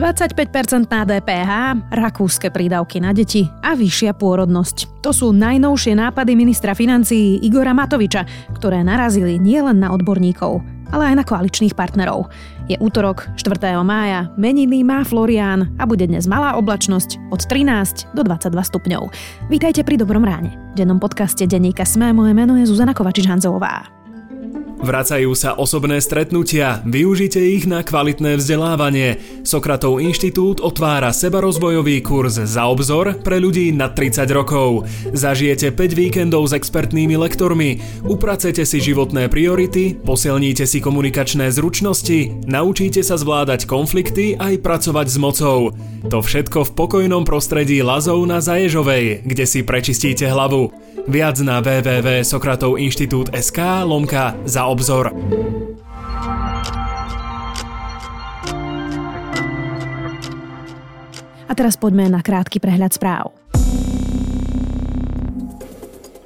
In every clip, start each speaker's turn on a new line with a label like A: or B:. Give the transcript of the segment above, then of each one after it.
A: 25% na DPH, rakúske prídavky na deti a vyššia pôrodnosť. To sú najnovšie nápady ministra financií Igora Matoviča, ktoré narazili nielen na odborníkov, ale aj na koaličných partnerov. Je útorok 4. mája, meniny má Florián a bude dnes malá oblačnosť od 13 do 22 stupňov. Vítajte pri Dobrom ráne. V dennom podcaste Denníka Sme moje meno je Zuzana Kovačič-Hanzelová.
B: Vracajú sa osobné stretnutia, využite ich na kvalitné vzdelávanie. Sokratov inštitút otvára sebarozvojový kurz za obzor pre ľudí nad 30 rokov. Zažijete 5 víkendov s expertnými lektormi, upracete si životné priority, posilníte si komunikačné zručnosti, naučíte sa zvládať konflikty aj pracovať s mocou. To všetko v pokojnom prostredí Lazov na Zaježovej, kde si prečistíte hlavu. Viac na www.sokratovinštitút.sk lomka za obzor.
A: A teraz poďme na krátky prehľad správ.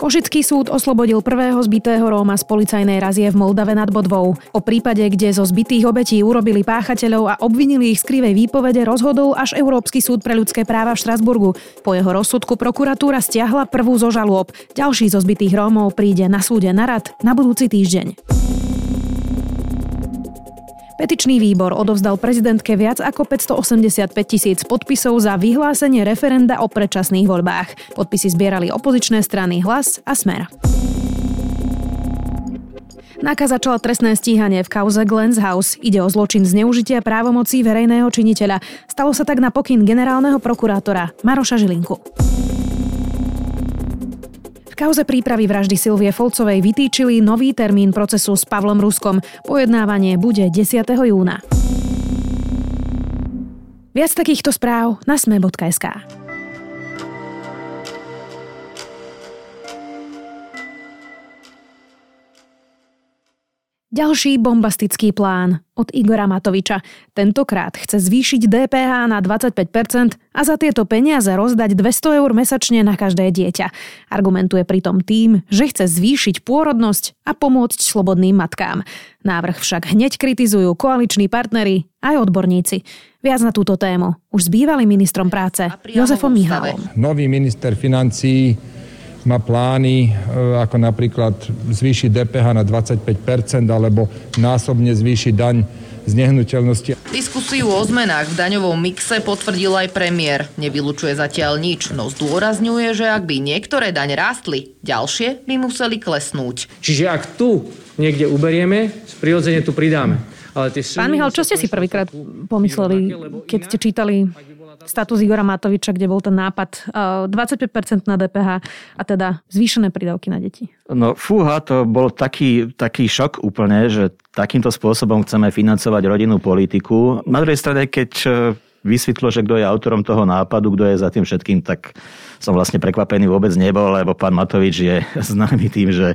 A: Košický súd oslobodil prvého zbitého Róma z policajnej razie v Moldave nad Bodvou. O prípade, kde zo zbitých obetí urobili páchateľov a obvinili ich z krivej výpovede, rozhodol až Európsky súd pre ľudské práva v Štrasburgu. Po jeho rozsudku prokuratúra stiahla prvú zo žalôb. Ďalší zo zbitých Rómov príde na súde na rad na budúci týždeň. Petičný výbor odovzdal prezidentke viac ako 585 tisíc podpisov za vyhlásenie referenda o predčasných voľbách. Podpisy zbierali opozičné strany Hlas a Smer. NAKA začala trestné stíhanie v kauze Glens House. Ide o zločin zneužitia právomocí verejného činiteľa. Stalo sa tak na pokyn generálneho prokurátora Maroša Žilinku. Kauze prípravy vraždy Silvie Folcovej vytýčili nový termín procesu s Pavlom Ruskom. Pojednávanie bude 10. júna. Viac takýchto správ na sme.sk. Ďalší bombastický plán od Igora Matoviča. Tentokrát chce zvýšiť DPH na 25% a za tieto peniaze rozdať 200 eur mesačne na každé dieťa. Argumentuje pritom tým, že chce zvýšiť pôrodnosť a pomôcť slobodným matkám. Návrh však hneď kritizujú koaliční partnery aj odborníci. Viac na túto tému už s bývalým ministrom práce Jozefom Mihalom.
C: Nový minister financí má plány, e, ako napríklad zvýšiť DPH na 25% alebo násobne zvýšiť daň z nehnuteľnosti.
D: Diskusiu o zmenách v daňovom mixe potvrdil aj premiér. Nevylučuje zatiaľ nič, no zdôrazňuje, že ak by niektoré daň rástli, ďalšie by museli klesnúť.
E: Čiže ak tu niekde uberieme, prirodzene tu pridáme.
A: Ale tie Pán Michal, čo ste si prvýkrát pomysleli, keď ste čítali status Igora Matoviča, kde bol ten nápad 25% na DPH a teda zvýšené prídavky na deti.
F: No fúha, to bol taký, taký šok úplne, že takýmto spôsobom chceme financovať rodinnú politiku. Na druhej strane, keď e, vysvetlo, že kto je autorom toho nápadu, kto je za tým všetkým, tak som vlastne prekvapený vôbec nebol, lebo pán Matovič je známy tým, že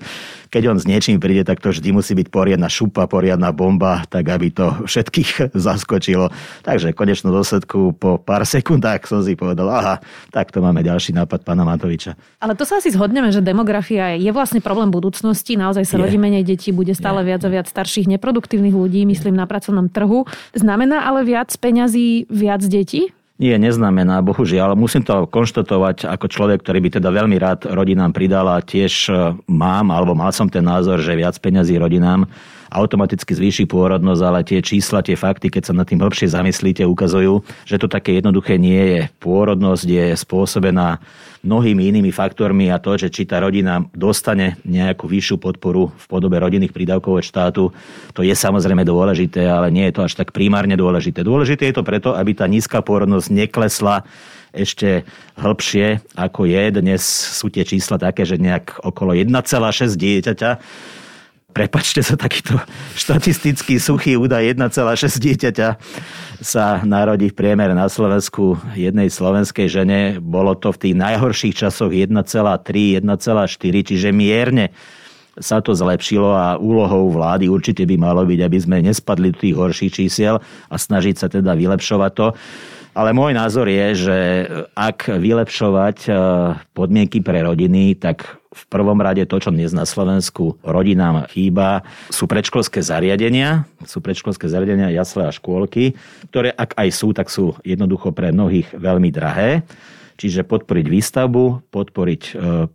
F: keď on s niečím príde, tak to vždy musí byť poriadna šupa, poriadna bomba, tak aby to všetkých zaskočilo. Takže v konečnom dôsledku po pár sekundách som si povedal, aha, tak to máme ďalší nápad pána Matoviča.
A: Ale to sa asi zhodneme, že demografia je vlastne problém budúcnosti. Naozaj sa rodí menej detí, bude stále je. viac a viac starších neproduktívnych ľudí, myslím na pracovnom trhu. Znamená ale viac peňazí, viac detí?
F: Nie, neznamená, bohužiaľ. Musím to konštatovať ako človek, ktorý by teda veľmi rád rodinám pridal a tiež e, mám, alebo mal som ten názor, že viac peňazí rodinám automaticky zvýši pôrodnosť, ale tie čísla, tie fakty, keď sa nad tým hĺbšie zamyslíte, ukazujú, že to také jednoduché nie je. Pôrodnosť je spôsobená mnohými inými faktormi a to, že či tá rodina dostane nejakú vyššiu podporu v podobe rodinných prídavkov od štátu, to je samozrejme dôležité, ale nie je to až tak primárne dôležité. Dôležité je to preto, aby tá nízka pôrodnosť neklesla ešte hĺbšie, ako je. Dnes sú tie čísla také, že nejak okolo 1,6 dieťaťa prepačte sa takýto štatistický suchý údaj 1,6 dieťaťa sa narodí v priemere na Slovensku jednej slovenskej žene. Bolo to v tých najhorších časoch 1,3, 1,4, čiže mierne sa to zlepšilo a úlohou vlády určite by malo byť, aby sme nespadli do tých horších čísiel a snažiť sa teda vylepšovať to. Ale môj názor je, že ak vylepšovať e, podmienky pre rodiny, tak v prvom rade to, čo dnes na Slovensku rodinám chýba, sú predškolské zariadenia, sú predškolské zariadenia, jasle a škôlky, ktoré ak aj sú, tak sú jednoducho pre mnohých veľmi drahé. Čiže podporiť výstavbu, podporiť e,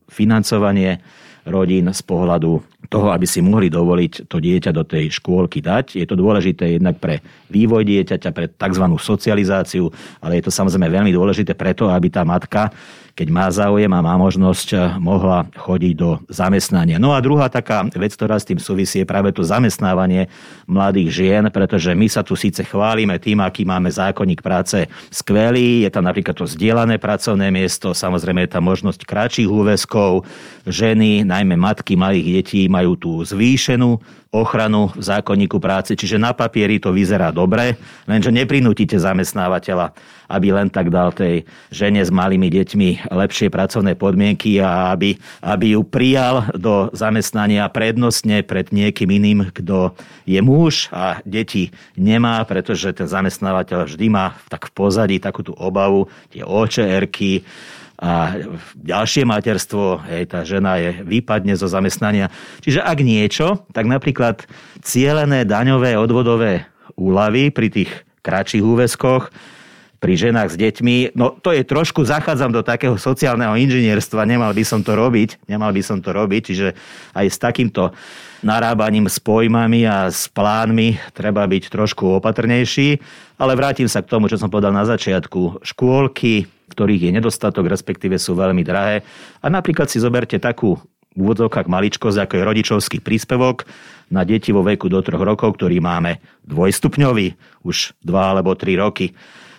F: financovanie rodín z pohľadu toho, aby si mohli dovoliť to dieťa do tej škôlky dať. Je to dôležité jednak pre vývoj dieťaťa, pre tzv. socializáciu, ale je to samozrejme veľmi dôležité preto, aby tá matka keď má záujem a má možnosť, eh, mohla chodiť do zamestnania. No a druhá taká vec, ktorá s tým súvisí, je práve to zamestnávanie mladých žien, pretože my sa tu síce chválime tým, aký máme zákonník práce skvelý, je tam napríklad to zdieľané pracovné miesto, samozrejme je tam možnosť kratších úväzkov, ženy, najmä matky malých detí, majú tú zvýšenú ochranu v zákonníku práce, čiže na papieri to vyzerá dobre, lenže neprinútite zamestnávateľa, aby len tak dal tej žene s malými deťmi lepšie pracovné podmienky a aby, aby ju prijal do zamestnania prednostne pred niekým iným, kto je muž a deti nemá, pretože ten zamestnávateľ vždy má tak v pozadí takú tú obavu, tie očerky, a ďalšie materstvo, hej, tá žena je výpadne zo zamestnania. Čiže ak niečo, tak napríklad cielené daňové odvodové úlavy pri tých kratších úväzkoch, pri ženách s deťmi, no to je trošku, zachádzam do takého sociálneho inžinierstva, nemal by som to robiť, nemal by som to robiť, čiže aj s takýmto narábaním s pojmami a s plánmi treba byť trošku opatrnejší, ale vrátim sa k tomu, čo som povedal na začiatku. Škôlky, ktorých je nedostatok, respektíve sú veľmi drahé. A napríklad si zoberte takú v úvodzovkách maličkosť, ako je rodičovský príspevok na deti vo veku do troch rokov, ktorý máme dvojstupňový, už dva alebo tri roky.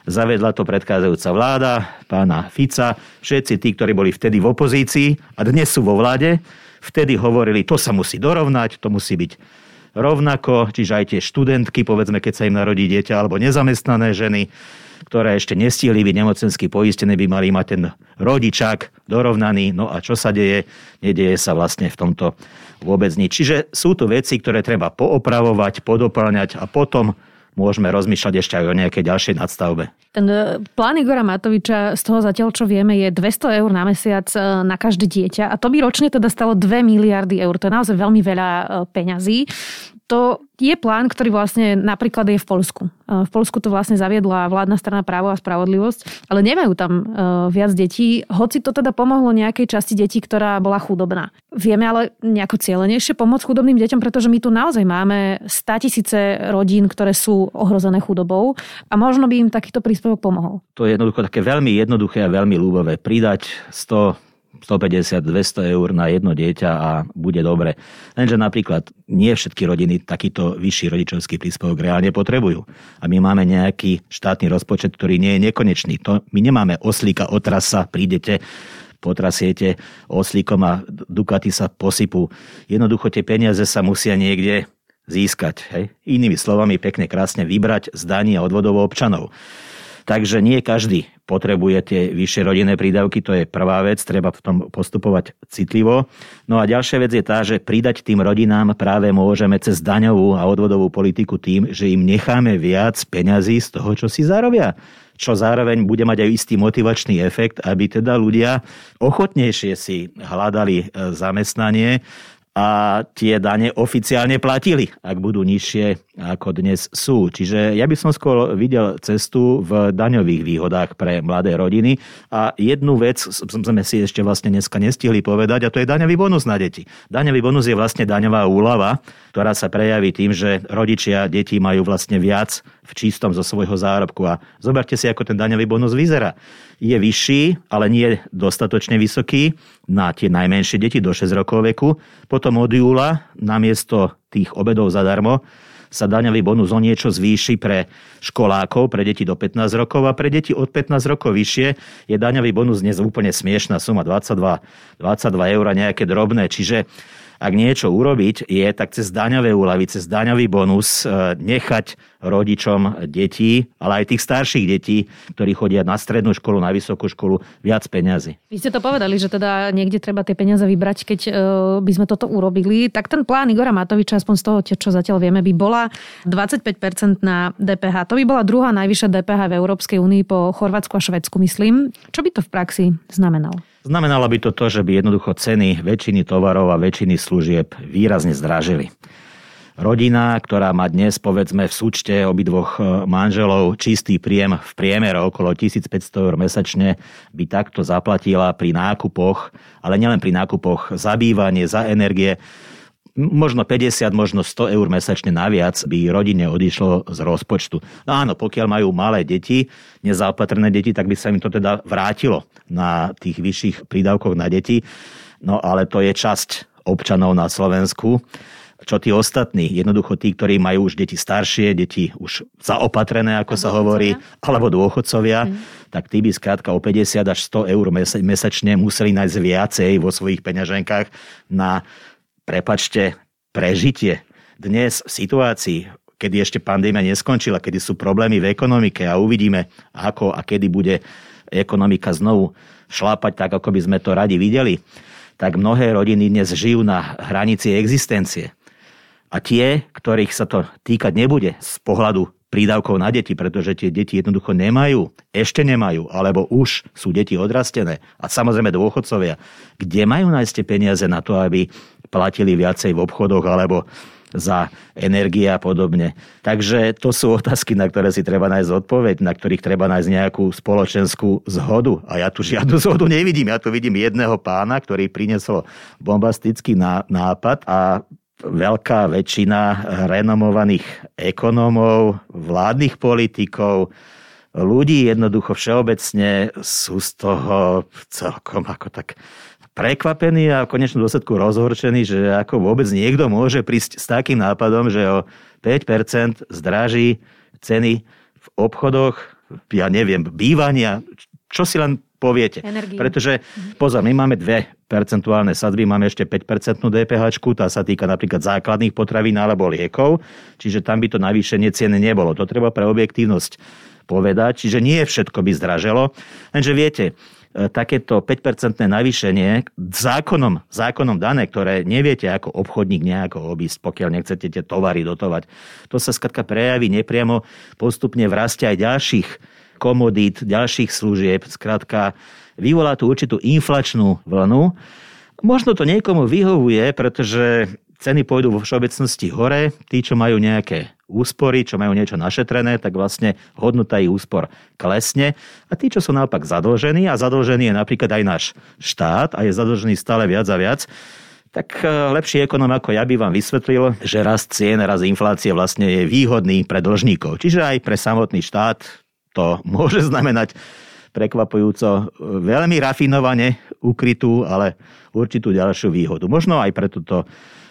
F: Zavedla to predchádzajúca vláda, pána Fica. Všetci tí, ktorí boli vtedy v opozícii a dnes sú vo vláde, vtedy hovorili, to sa musí dorovnať, to musí byť rovnako, čiže aj tie študentky, povedzme, keď sa im narodí dieťa, alebo nezamestnané ženy, ktoré ešte nestihli byť nemocensky poistené, by mali mať ten rodičák dorovnaný. No a čo sa deje? Nedieje sa vlastne v tomto vôbec nič. Čiže sú tu veci, ktoré treba poopravovať, podoplňať a potom môžeme rozmýšľať ešte aj o nejakej ďalšej nadstavbe.
A: Ten e, plán Igora Matoviča z toho zatiaľ, čo vieme, je 200 eur na mesiac e, na každé dieťa a to by ročne teda stalo 2 miliardy eur. To je naozaj veľmi veľa e, peňazí to je plán, ktorý vlastne napríklad je v Polsku. V Polsku to vlastne zaviedla vládna strana právo a spravodlivosť, ale nemajú tam viac detí, hoci to teda pomohlo nejakej časti detí, ktorá bola chudobná. Vieme ale nejako cieľenejšie pomôcť chudobným deťom, pretože my tu naozaj máme 100 tisíce rodín, ktoré sú ohrozené chudobou a možno by im takýto príspevok pomohol.
F: To je jednoducho také veľmi jednoduché a veľmi ľúbové. Pridať 100 150-200 eur na jedno dieťa a bude dobre. Lenže napríklad nie všetky rodiny takýto vyšší rodičovský príspevok reálne potrebujú. A my máme nejaký štátny rozpočet, ktorý nie je nekonečný. To, my nemáme oslíka, otrasa, prídete, potrasiete oslíkom a dukaty sa posypú. Jednoducho tie peniaze sa musia niekde získať. Hej? Inými slovami pekne krásne vybrať z daní a odvodov občanov. Takže nie každý potrebuje tie vyššie rodinné prídavky, to je prvá vec, treba v tom postupovať citlivo. No a ďalšia vec je tá, že pridať tým rodinám práve môžeme cez daňovú a odvodovú politiku tým, že im necháme viac peňazí z toho, čo si zarobia čo zároveň bude mať aj istý motivačný efekt, aby teda ľudia ochotnejšie si hľadali e, zamestnanie a tie dane oficiálne platili, ak budú nižšie ako dnes sú. Čiže ja by som skôr videl cestu v daňových výhodách pre mladé rodiny a jednu vec sme si ešte vlastne dneska nestihli povedať a to je daňový bonus na deti. Daňový bonus je vlastne daňová úlava, ktorá sa prejaví tým, že rodičia deti majú vlastne viac v čistom zo svojho zárobku a zoberte si, ako ten daňový bonus vyzerá je vyšší, ale nie dostatočne vysoký na tie najmenšie deti do 6 rokov veku. Potom od júla namiesto tých obedov zadarmo sa daňový bonus o niečo zvýši pre školákov, pre deti do 15 rokov a pre deti od 15 rokov vyššie je daňový bonus dnes úplne smiešná suma 22, 22 eur nejaké drobné. Čiže ak niečo urobiť, je tak cez daňové úlavy, cez daňový bonus e, nechať rodičom detí, ale aj tých starších detí, ktorí chodia na strednú školu, na vysokú školu, viac peňazí.
A: Vy ste to povedali, že teda niekde treba tie peniaze vybrať, keď e, by sme toto urobili. Tak ten plán Igora Matoviča, aspoň z toho, čo zatiaľ vieme, by bola 25% na DPH. To by bola druhá najvyššia DPH v Európskej únii po Chorvátsku a Švedsku, myslím. Čo by to v praxi znamenalo?
F: Znamenalo by to to, že by jednoducho ceny väčšiny tovarov a väčšiny služieb výrazne zdražili. Rodina, ktorá má dnes povedzme v súčte obidvoch e, manželov čistý príjem v priemere okolo 1500 eur mesačne, by takto zaplatila pri nákupoch, ale nielen pri nákupoch, za bývanie, za energie, možno 50, možno 100 eur mesačne naviac by rodine odišlo z rozpočtu. No áno, pokiaľ majú malé deti, nezaopatrné deti, tak by sa im to teda vrátilo na tých vyšších prídavkoch na deti. No ale to je časť občanov na Slovensku. Čo tí ostatní, jednoducho tí, ktorí majú už deti staršie, deti už zaopatrené, ako sa hovorí, alebo dôchodcovia, mm. tak tí by skrátka o 50 až 100 eur mesačne museli nájsť viacej vo svojich peňaženkách na prepačte, prežitie dnes v situácii, kedy ešte pandémia neskončila, kedy sú problémy v ekonomike a uvidíme, ako a kedy bude ekonomika znovu šlápať tak, ako by sme to radi videli, tak mnohé rodiny dnes žijú na hranici existencie. A tie, ktorých sa to týkať nebude z pohľadu prídavkov na deti, pretože tie deti jednoducho nemajú, ešte nemajú, alebo už sú deti odrastené. A samozrejme dôchodcovia, kde majú nájsť peniaze na to, aby platili viacej v obchodoch alebo za energie a podobne. Takže to sú otázky, na ktoré si treba nájsť odpoveď, na ktorých treba nájsť nejakú spoločenskú zhodu. A ja tu žiadnu zhodu nevidím. Ja tu vidím jedného pána, ktorý priniesol bombastický nápad a veľká väčšina renomovaných ekonómov, vládnych politikov, ľudí jednoducho všeobecne sú z toho celkom ako tak prekvapení a v konečnom dôsledku rozhorčení, že ako vôbec niekto môže prísť s takým nápadom, že o 5% zdraží ceny v obchodoch, ja neviem, bývania, čo si len poviete.
A: Energie.
F: Pretože, pozor, my máme dve percentuálne sadby, máme ešte 5% DPH, tá sa týka napríklad základných potravín alebo liekov, čiže tam by to navýšenie ceny nebolo. To treba pre objektívnosť povedať, čiže nie všetko by zdraželo. Lenže viete, takéto 5-percentné navýšenie zákonom, zákonom dané, ktoré neviete ako obchodník nejako obísť, pokiaľ nechcete tie tovary dotovať. To sa skratka prejaví nepriamo postupne v raste aj ďalších komodít, ďalších služieb. Skrátka, vyvolá tú určitú inflačnú vlnu. Možno to niekomu vyhovuje, pretože ceny pôjdu vo všeobecnosti hore. Tí, čo majú nejaké úspory, čo majú niečo našetrené, tak vlastne hodnota ich úspor klesne. A tí, čo sú naopak zadlžení, a zadlžený je napríklad aj náš štát a je zadlžený stále viac a viac, tak e, lepší ekonom ako ja by vám vysvetlil, že rast cien, rast inflácie vlastne je výhodný pre dlžníkov. Čiže aj pre samotný štát to môže znamenať prekvapujúco e, veľmi rafinovane ukrytú, ale určitú ďalšiu výhodu. Možno aj pre túto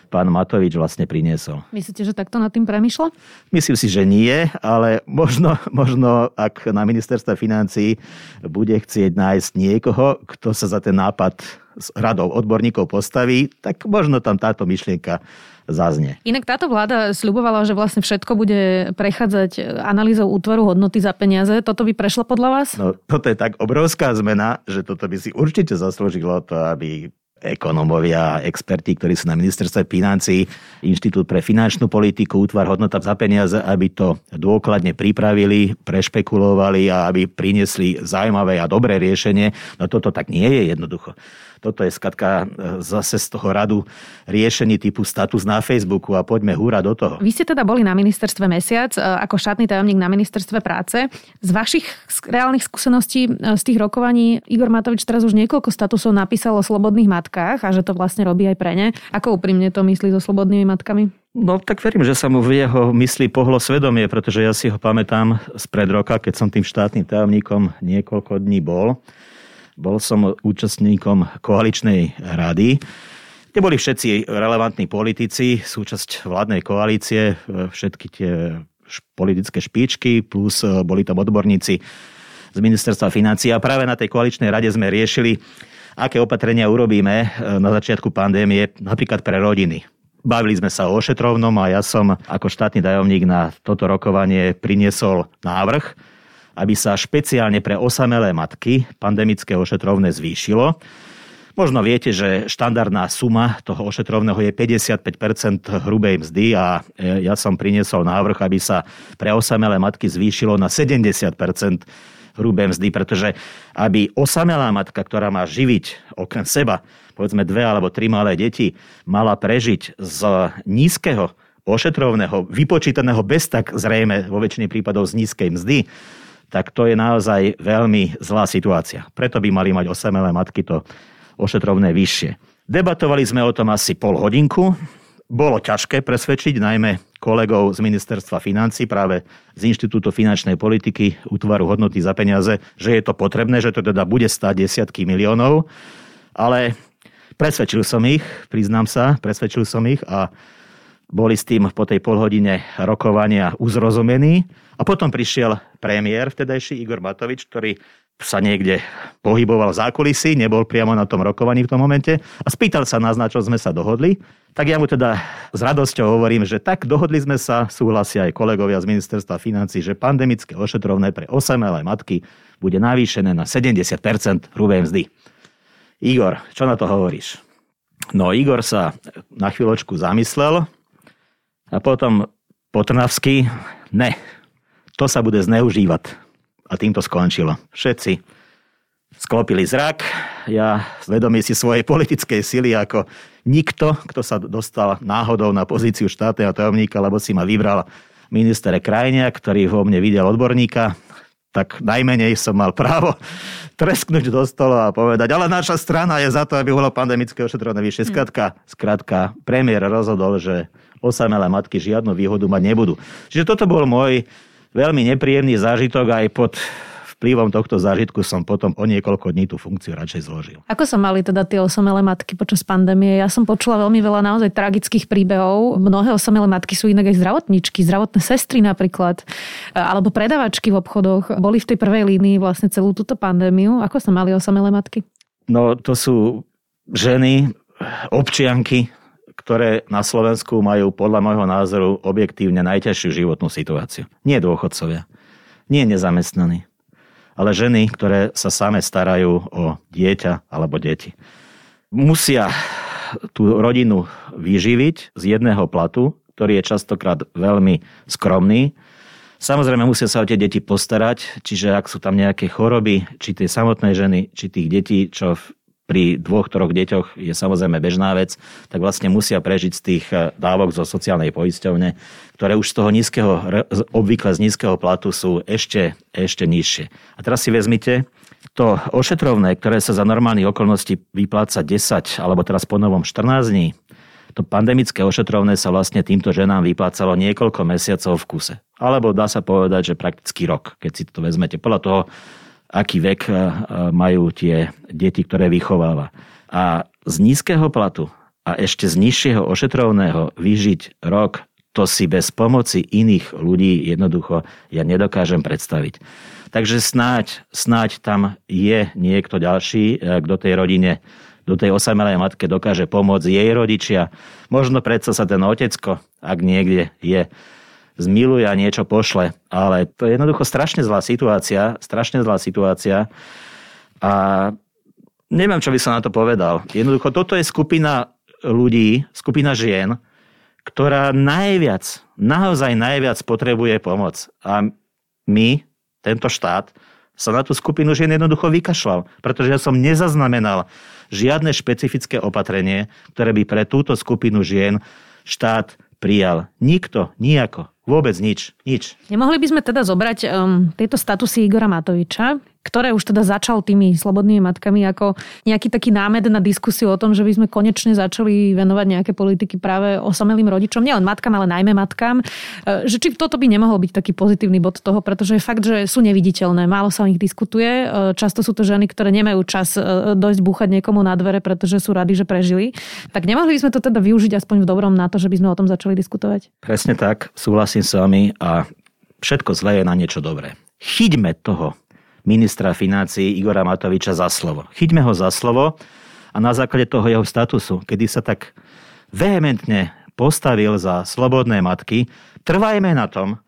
F: pán Matovič vlastne priniesol.
A: Myslíte, že takto nad tým premyšľa?
F: Myslím si, že nie, ale možno, možno ak na ministerstve financí bude chcieť nájsť niekoho, kto sa za ten nápad s radou odborníkov postaví, tak možno tam táto myšlienka zaznie.
A: Inak táto vláda sľubovala, že vlastne všetko bude prechádzať analýzou útvaru hodnoty za peniaze. Toto by prešlo podľa vás?
F: No, toto je tak obrovská zmena, že toto by si určite zaslúžilo to, aby ekonómovia, experti, ktorí sú na ministerstve financí, Inštitút pre finančnú politiku, útvar hodnota za peniaze, aby to dôkladne pripravili, prešpekulovali a aby priniesli zaujímavé a dobré riešenie. No toto tak nie je jednoducho. Toto je skatka e, zase z toho radu riešení typu status na Facebooku a poďme húra do toho.
A: Vy ste teda boli na ministerstve mesiac e, ako štátny tajomník na ministerstve práce. Z vašich reálnych skúseností e, z tých rokovaní Igor Matovič teraz už niekoľko statusov napísal o slobodných matkách a že to vlastne robí aj pre ne. Ako úprimne to myslí so slobodnými matkami?
F: No tak verím, že sa mu v jeho mysli pohlo svedomie, pretože ja si ho pamätám spred roka, keď som tým štátnym tajomníkom niekoľko dní bol. Bol som účastníkom koaličnej rady, kde boli všetci relevantní politici, súčasť vládnej koalície, všetky tie politické špičky, plus e, boli tam odborníci z ministerstva financií a práve na tej koaličnej rade sme riešili, aké opatrenia urobíme e, na začiatku pandémie, napríklad pre rodiny. Bavili sme sa o ošetrovnom a ja som ako štátny tajomník na toto rokovanie priniesol návrh, aby sa špeciálne pre osamelé matky pandemické ošetrovné zvýšilo. Možno viete, že štandardná suma toho ošetrovného je 55% hrubej mzdy a e, ja som priniesol návrh, aby sa pre osamelé matky zvýšilo na 70% hrubé mzdy, pretože aby osamelá matka, ktorá má živiť okrem seba, povedzme dve alebo tri malé deti, mala prežiť z nízkeho ošetrovného, vypočítaného bez tak zrejme vo väčšine prípadov z nízkej mzdy, tak to je naozaj veľmi zlá situácia. Preto by mali mať osamelé matky to ošetrovné vyššie. Debatovali sme o tom asi pol hodinku. Bolo ťažké presvedčiť najmä kolegov z ministerstva financí, práve z Inštitútu finančnej politiky, útvaru hodnoty za peniaze, že je to potrebné, že to teda bude stať desiatky miliónov. Ale presvedčil som ich, priznám sa, presvedčil som ich a boli s tým po tej polhodine rokovania uzrozumení. A potom prišiel premiér vtedajší Igor Matovič, ktorý sa niekde pohyboval v zákulisí, nebol priamo na tom rokovaní v tom momente a spýtal sa nás, na čo sme sa dohodli. Tak ja mu teda s radosťou hovorím, že tak dohodli sme sa, súhlasia aj kolegovia z ministerstva financí, že pandemické ošetrovné pre osamelé matky bude navýšené na 70% hrubej mzdy. Igor, čo na to hovoríš? No Igor sa na chvíľočku zamyslel a potom Potrnavský, ne, to sa bude zneužívať a tým to skončilo. Všetci sklopili zrak. Ja zvedomí si svojej politickej sily ako nikto, kto sa dostal náhodou na pozíciu štátneho tajomníka, lebo si ma vybral minister krajine, ktorý vo mne videl odborníka, tak najmenej som mal právo tresknúť do stola a povedať, ale naša strana je za to, aby bolo pandemické ošetrovné vyššie. Hm. Skratka, skratka, premiér rozhodol, že osamelé matky žiadnu výhodu mať nebudú. Čiže toto bol môj veľmi nepríjemný zážitok aj pod vplyvom tohto zážitku som potom o niekoľko dní tú funkciu radšej zložil.
A: Ako sa mali teda tie osamelé matky počas pandémie? Ja som počula veľmi veľa naozaj tragických príbehov. Mnohé osamelé matky sú inak aj zdravotníčky, zdravotné sestry napríklad, alebo predavačky v obchodoch. Boli v tej prvej línii vlastne celú túto pandémiu. Ako sa mali osamelé matky?
F: No to sú ženy, občianky, ktoré na Slovensku majú podľa môjho názoru objektívne najťažšiu životnú situáciu. Nie dôchodcovia, nie nezamestnaní, ale ženy, ktoré sa same starajú o dieťa alebo deti. Musia tú rodinu vyživiť z jedného platu, ktorý je častokrát veľmi skromný. Samozrejme musia sa o tie deti postarať, čiže ak sú tam nejaké choroby, či tie samotné ženy, či tých detí, čo pri dvoch, troch deťoch je samozrejme bežná vec, tak vlastne musia prežiť z tých eh, dávok zo sociálnej poisťovne, ktoré už z toho nízkeho, obvykle z nízkeho platu sú ešte, ešte nižšie. A teraz si vezmite, to ošetrovné, ktoré sa za normálnych okolností vypláca 10 alebo teraz po novom 14 dní, to pandemické ošetrovné sa vlastne týmto ženám vyplácalo niekoľko mesiacov v kuse. Alebo dá sa povedať, že prakticky rok, keď si to vezmete. Podľa toho, aký vek e, majú tie deti, ktoré vychováva. A z nízkeho platu a ešte z nižšieho ošetrovného vyžiť rok, to si bez pomoci iných ľudí jednoducho ja nedokážem predstaviť. Takže snáď, snáď tam je niekto ďalší, e, kto tej rodine, do tej osamelej matke dokáže pomôcť jej rodičia. Možno predsa sa ten otecko, ak niekde je, zmiluje a niečo pošle. Ale to je jednoducho strašne zlá situácia, strašne zlá situácia. A neviem, čo by som na to povedal. Jednoducho, toto je skupina ľudí, skupina žien, ktorá najviac, naozaj najviac potrebuje pomoc. A my, tento štát, sa na tú skupinu žien jednoducho vykašľal, pretože ja som nezaznamenal žiadne špecifické opatrenie, ktoré by pre túto skupinu žien štát prijal. Nikto, nijako. Vôbec nič, nič.
A: Nemohli by sme teda zobrať um, tieto statusy Igora Matoviča, ktoré už teda začal tými slobodnými matkami ako nejaký taký námed na diskusiu o tom, že by sme konečne začali venovať nejaké politiky práve osamelým rodičom, nielen matkám, ale najmä matkám. E, že či toto by nemohol byť taký pozitívny bod toho, pretože je fakt, že sú neviditeľné, málo sa o nich diskutuje. E, často sú to ženy, ktoré nemajú čas e, dojsť búchať niekomu na dvere, pretože sú radi, že prežili. Tak nemohli by sme to teda využiť aspoň v dobrom na to, že by sme o tom začali diskutovať?
F: Presne tak, súhlasím s vami a všetko zlé je na niečo dobré. Chyťme toho ministra financí Igora Matoviča za slovo. Chyťme ho za slovo a na základe toho jeho statusu, kedy sa tak vehementne postavil za slobodné matky, trvajme na tom,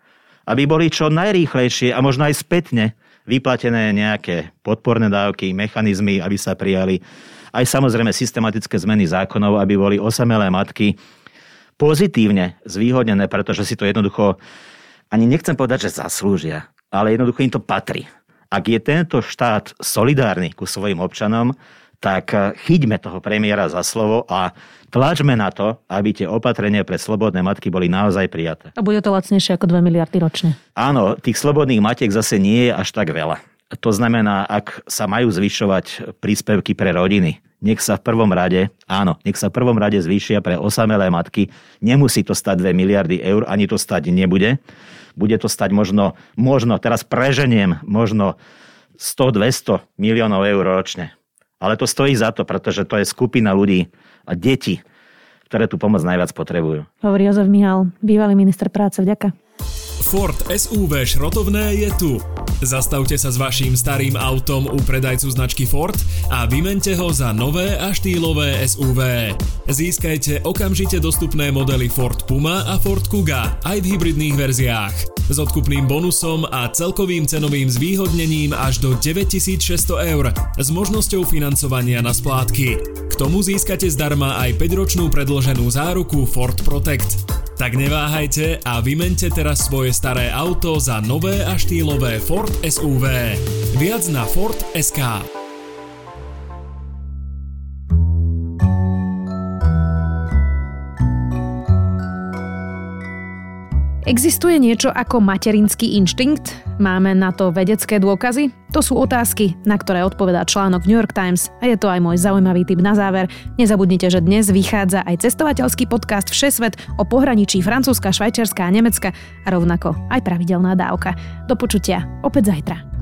F: aby boli čo najrýchlejšie a možno aj spätne vyplatené nejaké podporné dávky, mechanizmy, aby sa prijali aj samozrejme systematické zmeny zákonov, aby boli osamelé matky pozitívne zvýhodnené, pretože si to jednoducho ani nechcem povedať, že zaslúžia, ale jednoducho im to patrí. Ak je tento štát solidárny ku svojim občanom, tak eh, chyťme toho premiéra za slovo a tlačme na to, aby tie opatrenia pre slobodné matky boli naozaj prijaté.
A: A bude to lacnejšie ako 2 miliardy ročne.
F: Áno, tých slobodných matiek zase nie je až tak veľa. To znamená, ak sa majú zvyšovať príspevky pre rodiny, nech sa v prvom rade, áno, nech sa v prvom rade zvýšia pre osamelé matky. Nemusí to stať 2 miliardy eur, ani to stať nebude. Bude to stať možno, možno, teraz preženiem, možno 100-200 miliónov eur ročne. Ale to stojí za to, pretože to je skupina ľudí a detí, ktoré tú pomoc najviac potrebujú.
A: Hovorí Jozef Mihal, bývalý minister práce. Vďaka.
B: Ford SUV šrotovné je tu. Zastavte sa s vaším starým autom u predajcu značky Ford a vymente ho za nové a štýlové SUV. Získajte okamžite dostupné modely Ford Puma a Ford Kuga aj v hybridných verziách. S odkupným bonusom a celkovým cenovým zvýhodnením až do 9600 eur s možnosťou financovania na splátky. K tomu získate zdarma aj 5-ročnú predloženú záruku Ford Protect. Tak neváhajte a vymente teraz svoje staré auto za nové a štýlové Ford SUV. Viac na Ford.sk.
A: Existuje niečo ako materinský inštinkt? Máme na to vedecké dôkazy? To sú otázky, na ktoré odpovedá článok New York Times a je to aj môj zaujímavý tip na záver. Nezabudnite, že dnes vychádza aj cestovateľský podcast Všesvet o pohraničí Francúzska, Švajčiarska a Nemecka a rovnako aj pravidelná dávka. Do počutia opäť zajtra.